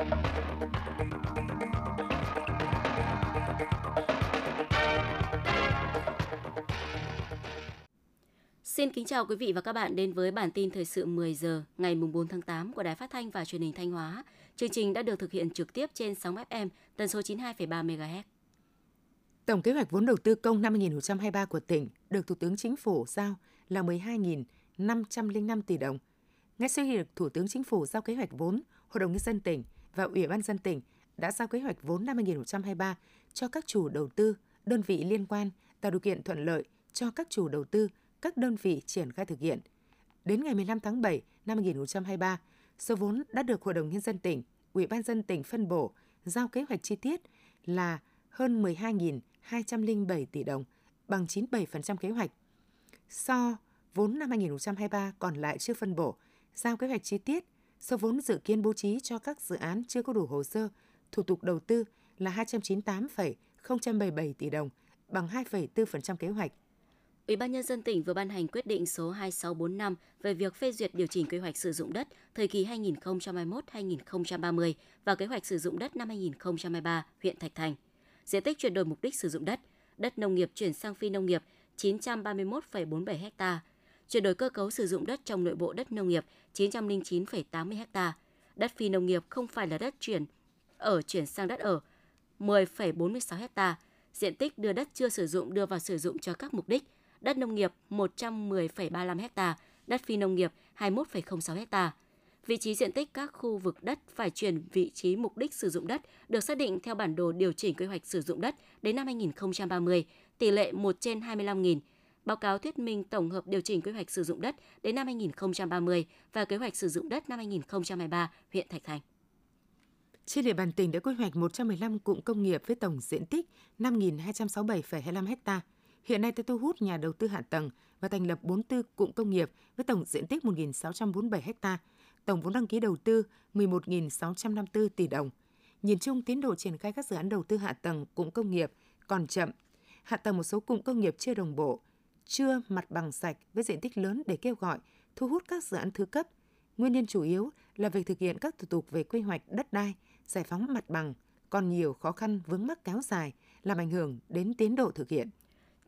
Xin kính chào quý vị và các bạn đến với bản tin thời sự 10 giờ ngày 4 tháng 8 của Đài Phát thanh và Truyền hình Thanh Hóa. Chương trình đã được thực hiện trực tiếp trên sóng FM tần số 92,3 MHz. Tổng kế hoạch vốn đầu tư công năm 2023 của tỉnh được Thủ tướng Chính phủ giao là 12.505 tỷ đồng. Ngay sau khi được Thủ tướng Chính phủ giao kế hoạch vốn, Hội đồng nhân dân tỉnh và Ủy ban dân tỉnh đã giao kế hoạch vốn năm 2023 cho các chủ đầu tư, đơn vị liên quan tạo điều kiện thuận lợi cho các chủ đầu tư các đơn vị triển khai thực hiện. Đến ngày 15 tháng 7 năm 2023, số vốn đã được Hội đồng Nhân dân tỉnh, Ủy ban dân tỉnh phân bổ, giao kế hoạch chi tiết là hơn 12.207 tỷ đồng, bằng 97% kế hoạch. So vốn năm 2023 còn lại chưa phân bổ, giao kế hoạch chi tiết, số vốn dự kiến bố trí cho các dự án chưa có đủ hồ sơ, thủ tục đầu tư là 298,077 tỷ đồng, bằng 2,4% kế hoạch. Ủy ban nhân dân tỉnh vừa ban hành quyết định số 2645 về việc phê duyệt điều chỉnh quy hoạch sử dụng đất thời kỳ 2021-2030 và kế hoạch sử dụng đất năm 2023 huyện Thạch Thành. Diện tích chuyển đổi mục đích sử dụng đất, đất nông nghiệp chuyển sang phi nông nghiệp 931,47 ha, chuyển đổi cơ cấu sử dụng đất trong nội bộ đất nông nghiệp 909,80 ha, đất phi nông nghiệp không phải là đất chuyển ở chuyển sang đất ở 10,46 ha, diện tích đưa đất chưa sử dụng đưa vào sử dụng cho các mục đích đất nông nghiệp 110,35 ha, đất phi nông nghiệp 21,06 ha. Vị trí diện tích các khu vực đất phải chuyển vị trí mục đích sử dụng đất được xác định theo bản đồ điều chỉnh quy hoạch sử dụng đất đến năm 2030, tỷ lệ 1 trên 25.000. Báo cáo thuyết minh tổng hợp điều chỉnh quy hoạch sử dụng đất đến năm 2030 và kế hoạch sử dụng đất năm 2023 huyện Thạch Thành. Trên địa bàn tỉnh đã quy hoạch 115 cụm công nghiệp với tổng diện tích 5.267,25 ha hiện nay đã thu hút nhà đầu tư hạ tầng và thành lập 44 cụm công nghiệp với tổng diện tích 1.647 ha, tổng vốn đăng ký đầu tư 11.654 tỷ đồng. Nhìn chung, tiến độ triển khai các dự án đầu tư hạ tầng cụm công nghiệp còn chậm. Hạ tầng một số cụm công nghiệp chưa đồng bộ, chưa mặt bằng sạch với diện tích lớn để kêu gọi, thu hút các dự án thứ cấp. Nguyên nhân chủ yếu là việc thực hiện các thủ tục về quy hoạch đất đai, giải phóng mặt bằng, còn nhiều khó khăn vướng mắc kéo dài, làm ảnh hưởng đến tiến độ thực hiện.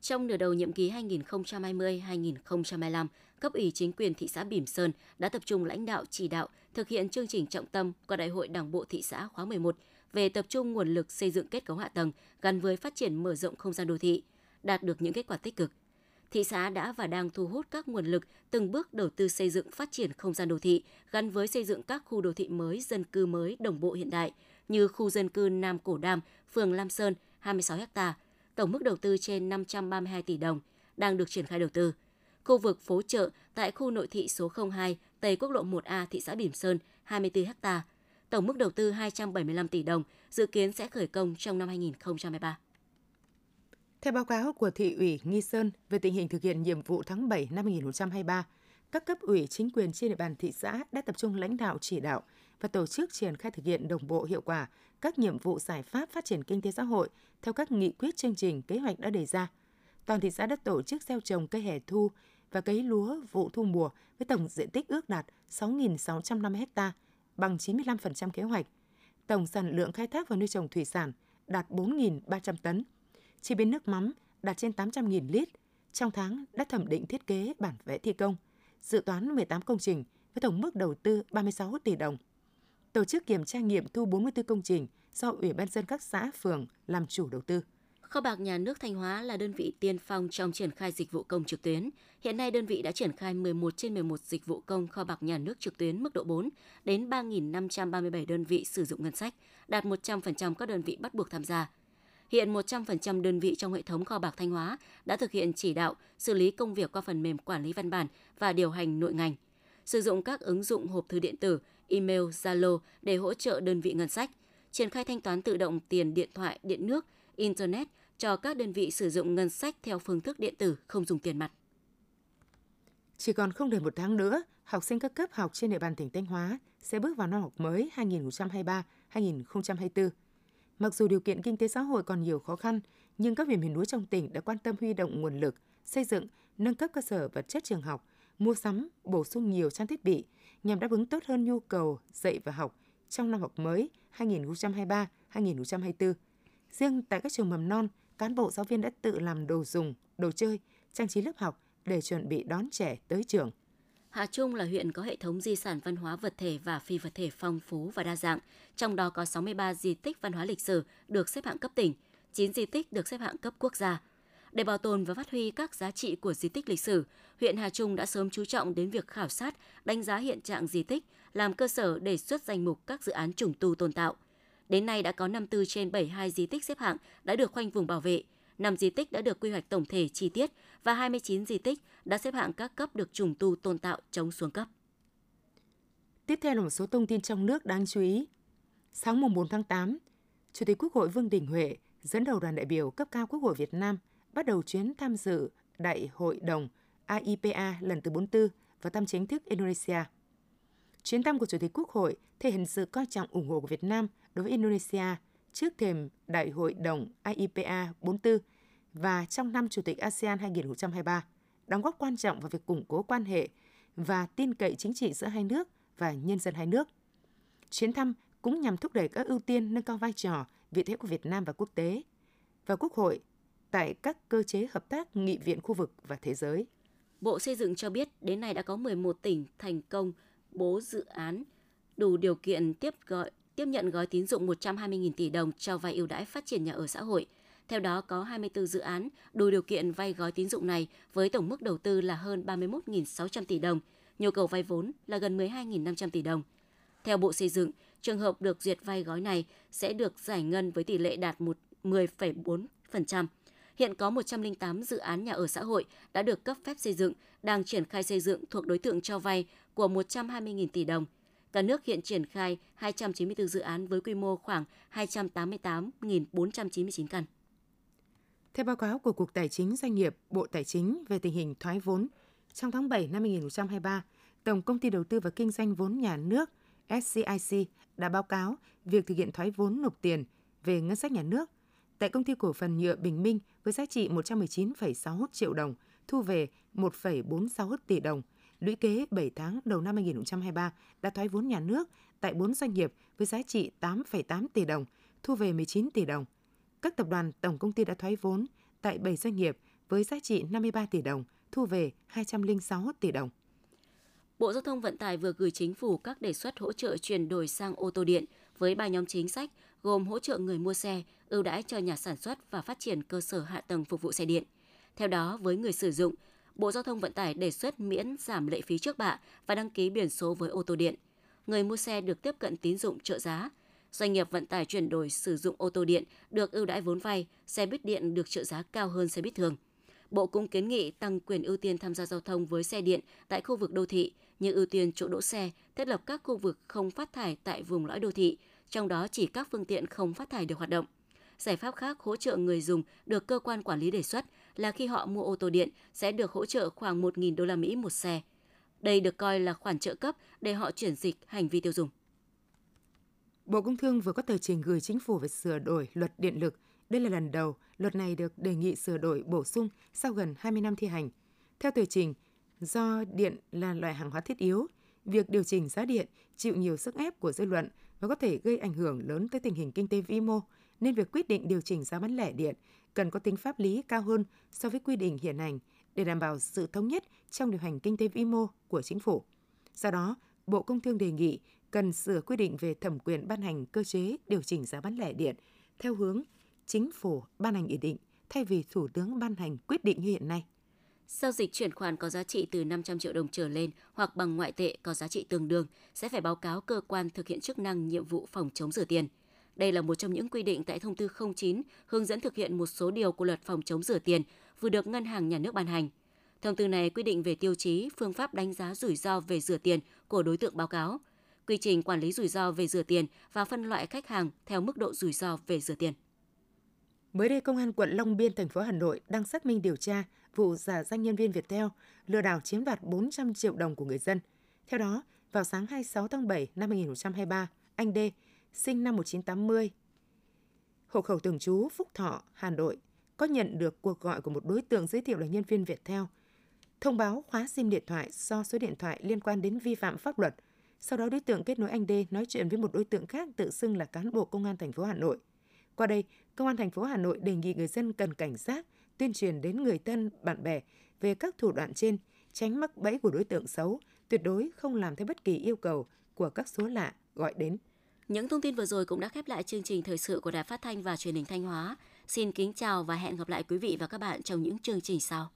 Trong nửa đầu nhiệm kỳ 2020-2025, cấp ủy chính quyền thị xã Bỉm Sơn đã tập trung lãnh đạo chỉ đạo thực hiện chương trình trọng tâm của Đại hội Đảng bộ thị xã khóa 11 về tập trung nguồn lực xây dựng kết cấu hạ tầng gắn với phát triển mở rộng không gian đô thị, đạt được những kết quả tích cực. Thị xã đã và đang thu hút các nguồn lực từng bước đầu tư xây dựng phát triển không gian đô thị gắn với xây dựng các khu đô thị mới, dân cư mới đồng bộ hiện đại như khu dân cư Nam Cổ Đam, phường Lam Sơn 26 ha, tổng mức đầu tư trên 532 tỷ đồng đang được triển khai đầu tư. Khu vực phố chợ tại khu nội thị số 02 Tây Quốc lộ 1A thị xã Bỉm Sơn 24 ha, tổng mức đầu tư 275 tỷ đồng, dự kiến sẽ khởi công trong năm 2023. Theo báo cáo của thị ủy Nghi Sơn về tình hình thực hiện nhiệm vụ tháng 7 năm 2023, các cấp ủy chính quyền trên địa bàn thị xã đã tập trung lãnh đạo chỉ đạo và tổ chức triển khai thực hiện đồng bộ hiệu quả các nhiệm vụ giải pháp phát triển kinh tế xã hội theo các nghị quyết chương trình kế hoạch đã đề ra. Toàn thị xã đã tổ chức gieo trồng cây hè thu và cấy lúa vụ thu mùa với tổng diện tích ước đạt 6.650 ha, bằng 95% kế hoạch. Tổng sản lượng khai thác và nuôi trồng thủy sản đạt 4.300 tấn. Chế biến nước mắm đạt trên 800.000 lít. Trong tháng đã thẩm định thiết kế bản vẽ thi công, dự toán 18 công trình với tổng mức đầu tư 36 tỷ đồng tổ chức kiểm tra nghiệm thu 44 công trình do Ủy ban dân các xã, phường làm chủ đầu tư. Kho bạc Nhà nước Thanh Hóa là đơn vị tiên phong trong triển khai dịch vụ công trực tuyến. Hiện nay đơn vị đã triển khai 11 trên 11 dịch vụ công kho bạc nhà nước trực tuyến mức độ 4 đến 3.537 đơn vị sử dụng ngân sách, đạt 100% các đơn vị bắt buộc tham gia. Hiện 100% đơn vị trong hệ thống kho bạc Thanh Hóa đã thực hiện chỉ đạo xử lý công việc qua phần mềm quản lý văn bản và điều hành nội ngành. Sử dụng các ứng dụng hộp thư điện tử, email, Zalo để hỗ trợ đơn vị ngân sách, triển khai thanh toán tự động tiền điện thoại, điện nước, internet cho các đơn vị sử dụng ngân sách theo phương thức điện tử không dùng tiền mặt. Chỉ còn không đầy một tháng nữa, học sinh các cấp học trên địa bàn tỉnh Thanh Hóa sẽ bước vào năm học mới 2023-2024. Mặc dù điều kiện kinh tế xã hội còn nhiều khó khăn, nhưng các huyện miền núi trong tỉnh đã quan tâm huy động nguồn lực, xây dựng, nâng cấp cơ sở vật chất trường học, mua sắm, bổ sung nhiều trang thiết bị nhằm đáp ứng tốt hơn nhu cầu dạy và học trong năm học mới 2023-2024. Riêng tại các trường mầm non, cán bộ giáo viên đã tự làm đồ dùng, đồ chơi, trang trí lớp học để chuẩn bị đón trẻ tới trường. Hà Trung là huyện có hệ thống di sản văn hóa vật thể và phi vật thể phong phú và đa dạng, trong đó có 63 di tích văn hóa lịch sử được xếp hạng cấp tỉnh, 9 di tích được xếp hạng cấp quốc gia. Để bảo tồn và phát huy các giá trị của di tích lịch sử, huyện Hà Trung đã sớm chú trọng đến việc khảo sát, đánh giá hiện trạng di tích, làm cơ sở đề xuất danh mục các dự án trùng tu tôn tạo. Đến nay đã có 54 trên 72 di tích xếp hạng đã được khoanh vùng bảo vệ, 5 di tích đã được quy hoạch tổng thể chi tiết và 29 di tích đã xếp hạng các cấp được trùng tu tôn tạo chống xuống cấp. Tiếp theo là một số thông tin trong nước đáng chú ý. Sáng mùng 4 tháng 8, Chủ tịch Quốc hội Vương Đình Huệ dẫn đầu đoàn đại biểu cấp cao Quốc hội Việt Nam bắt đầu chuyến tham dự Đại hội đồng AIPA lần thứ 44 và thăm chính thức Indonesia. Chuyến thăm của Chủ tịch Quốc hội thể hiện sự coi trọng ủng hộ của Việt Nam đối với Indonesia trước thềm Đại hội đồng AIPA 44 và trong năm Chủ tịch ASEAN 2023, đóng góp quan trọng vào việc củng cố quan hệ và tin cậy chính trị giữa hai nước và nhân dân hai nước. Chuyến thăm cũng nhằm thúc đẩy các ưu tiên nâng cao vai trò, vị thế của Việt Nam và quốc tế và Quốc hội tại các cơ chế hợp tác nghị viện khu vực và thế giới. Bộ Xây dựng cho biết đến nay đã có 11 tỉnh thành công bố dự án đủ điều kiện tiếp gọi tiếp nhận gói tín dụng 120.000 tỷ đồng cho vay ưu đãi phát triển nhà ở xã hội. Theo đó, có 24 dự án đủ điều kiện vay gói tín dụng này với tổng mức đầu tư là hơn 31.600 tỷ đồng, nhu cầu vay vốn là gần 12.500 tỷ đồng. Theo Bộ Xây dựng, trường hợp được duyệt vay gói này sẽ được giải ngân với tỷ lệ đạt 10,4%. Hiện có 108 dự án nhà ở xã hội đã được cấp phép xây dựng, đang triển khai xây dựng thuộc đối tượng cho vay của 120.000 tỷ đồng. Cả nước hiện triển khai 294 dự án với quy mô khoảng 288.499 căn. Theo báo cáo của Cục Tài chính Doanh nghiệp, Bộ Tài chính về tình hình thoái vốn, trong tháng 7 năm 2023, Tổng Công ty Đầu tư và Kinh doanh vốn nhà nước SCIC đã báo cáo việc thực hiện thoái vốn nộp tiền về ngân sách nhà nước tại công ty cổ phần nhựa Bình Minh với giá trị 119,6 triệu đồng, thu về 1,46 tỷ đồng. Lũy kế 7 tháng đầu năm 2023 đã thoái vốn nhà nước tại 4 doanh nghiệp với giá trị 8,8 tỷ đồng, thu về 19 tỷ đồng. Các tập đoàn tổng công ty đã thoái vốn tại 7 doanh nghiệp với giá trị 53 tỷ đồng, thu về 206 tỷ đồng. Bộ Giao thông Vận tải vừa gửi chính phủ các đề xuất hỗ trợ chuyển đổi sang ô tô điện với ba nhóm chính sách gồm hỗ trợ người mua xe, ưu đãi cho nhà sản xuất và phát triển cơ sở hạ tầng phục vụ xe điện. Theo đó, với người sử dụng, Bộ Giao thông Vận tải đề xuất miễn giảm lệ phí trước bạ và đăng ký biển số với ô tô điện. Người mua xe được tiếp cận tín dụng trợ giá. Doanh nghiệp vận tải chuyển đổi sử dụng ô tô điện được ưu đãi vốn vay, xe buýt điện được trợ giá cao hơn xe buýt thường. Bộ cũng kiến nghị tăng quyền ưu tiên tham gia giao thông với xe điện tại khu vực đô thị như ưu tiên chỗ đỗ xe, thiết lập các khu vực không phát thải tại vùng lõi đô thị, trong đó chỉ các phương tiện không phát thải được hoạt động. Giải pháp khác hỗ trợ người dùng được cơ quan quản lý đề xuất là khi họ mua ô tô điện sẽ được hỗ trợ khoảng 1.000 đô la Mỹ một xe. Đây được coi là khoản trợ cấp để họ chuyển dịch hành vi tiêu dùng. Bộ Công Thương vừa có tờ trình gửi chính phủ về sửa đổi luật điện lực. Đây là lần đầu luật này được đề nghị sửa đổi bổ sung sau gần 20 năm thi hành. Theo tờ trình, do điện là loại hàng hóa thiết yếu, việc điều chỉnh giá điện chịu nhiều sức ép của dư luận và có thể gây ảnh hưởng lớn tới tình hình kinh tế vĩ mô, nên việc quyết định điều chỉnh giá bán lẻ điện cần có tính pháp lý cao hơn so với quy định hiện hành để đảm bảo sự thống nhất trong điều hành kinh tế vĩ mô của chính phủ. Do đó, Bộ Công Thương đề nghị cần sửa quy định về thẩm quyền ban hành cơ chế điều chỉnh giá bán lẻ điện theo hướng chính phủ ban hành nghị định thay vì Thủ tướng ban hành quyết định như hiện nay. Giao dịch chuyển khoản có giá trị từ 500 triệu đồng trở lên hoặc bằng ngoại tệ có giá trị tương đương sẽ phải báo cáo cơ quan thực hiện chức năng nhiệm vụ phòng chống rửa tiền. Đây là một trong những quy định tại thông tư 09 hướng dẫn thực hiện một số điều của luật phòng chống rửa tiền vừa được ngân hàng nhà nước ban hành. Thông tư này quy định về tiêu chí, phương pháp đánh giá rủi ro về rửa tiền của đối tượng báo cáo, quy trình quản lý rủi ro về rửa tiền và phân loại khách hàng theo mức độ rủi ro về rửa tiền. Mới đây, Công an quận Long Biên, thành phố Hà Nội đang xác minh điều tra vụ giả danh nhân viên Viettel lừa đảo chiếm đoạt 400 triệu đồng của người dân. Theo đó, vào sáng 26 tháng 7 năm 2023, anh D, sinh năm 1980, hộ khẩu thường trú Phúc Thọ, Hà Nội, có nhận được cuộc gọi của một đối tượng giới thiệu là nhân viên Viettel, thông báo khóa SIM điện thoại do số điện thoại liên quan đến vi phạm pháp luật. Sau đó đối tượng kết nối anh D nói chuyện với một đối tượng khác tự xưng là cán bộ công an thành phố Hà Nội. Qua đây, công an thành phố Hà Nội đề nghị người dân cần cảnh giác, tuyên truyền đến người thân, bạn bè về các thủ đoạn trên, tránh mắc bẫy của đối tượng xấu, tuyệt đối không làm theo bất kỳ yêu cầu của các số lạ gọi đến. Những thông tin vừa rồi cũng đã khép lại chương trình thời sự của Đài Phát thanh và Truyền hình Thanh Hóa. Xin kính chào và hẹn gặp lại quý vị và các bạn trong những chương trình sau.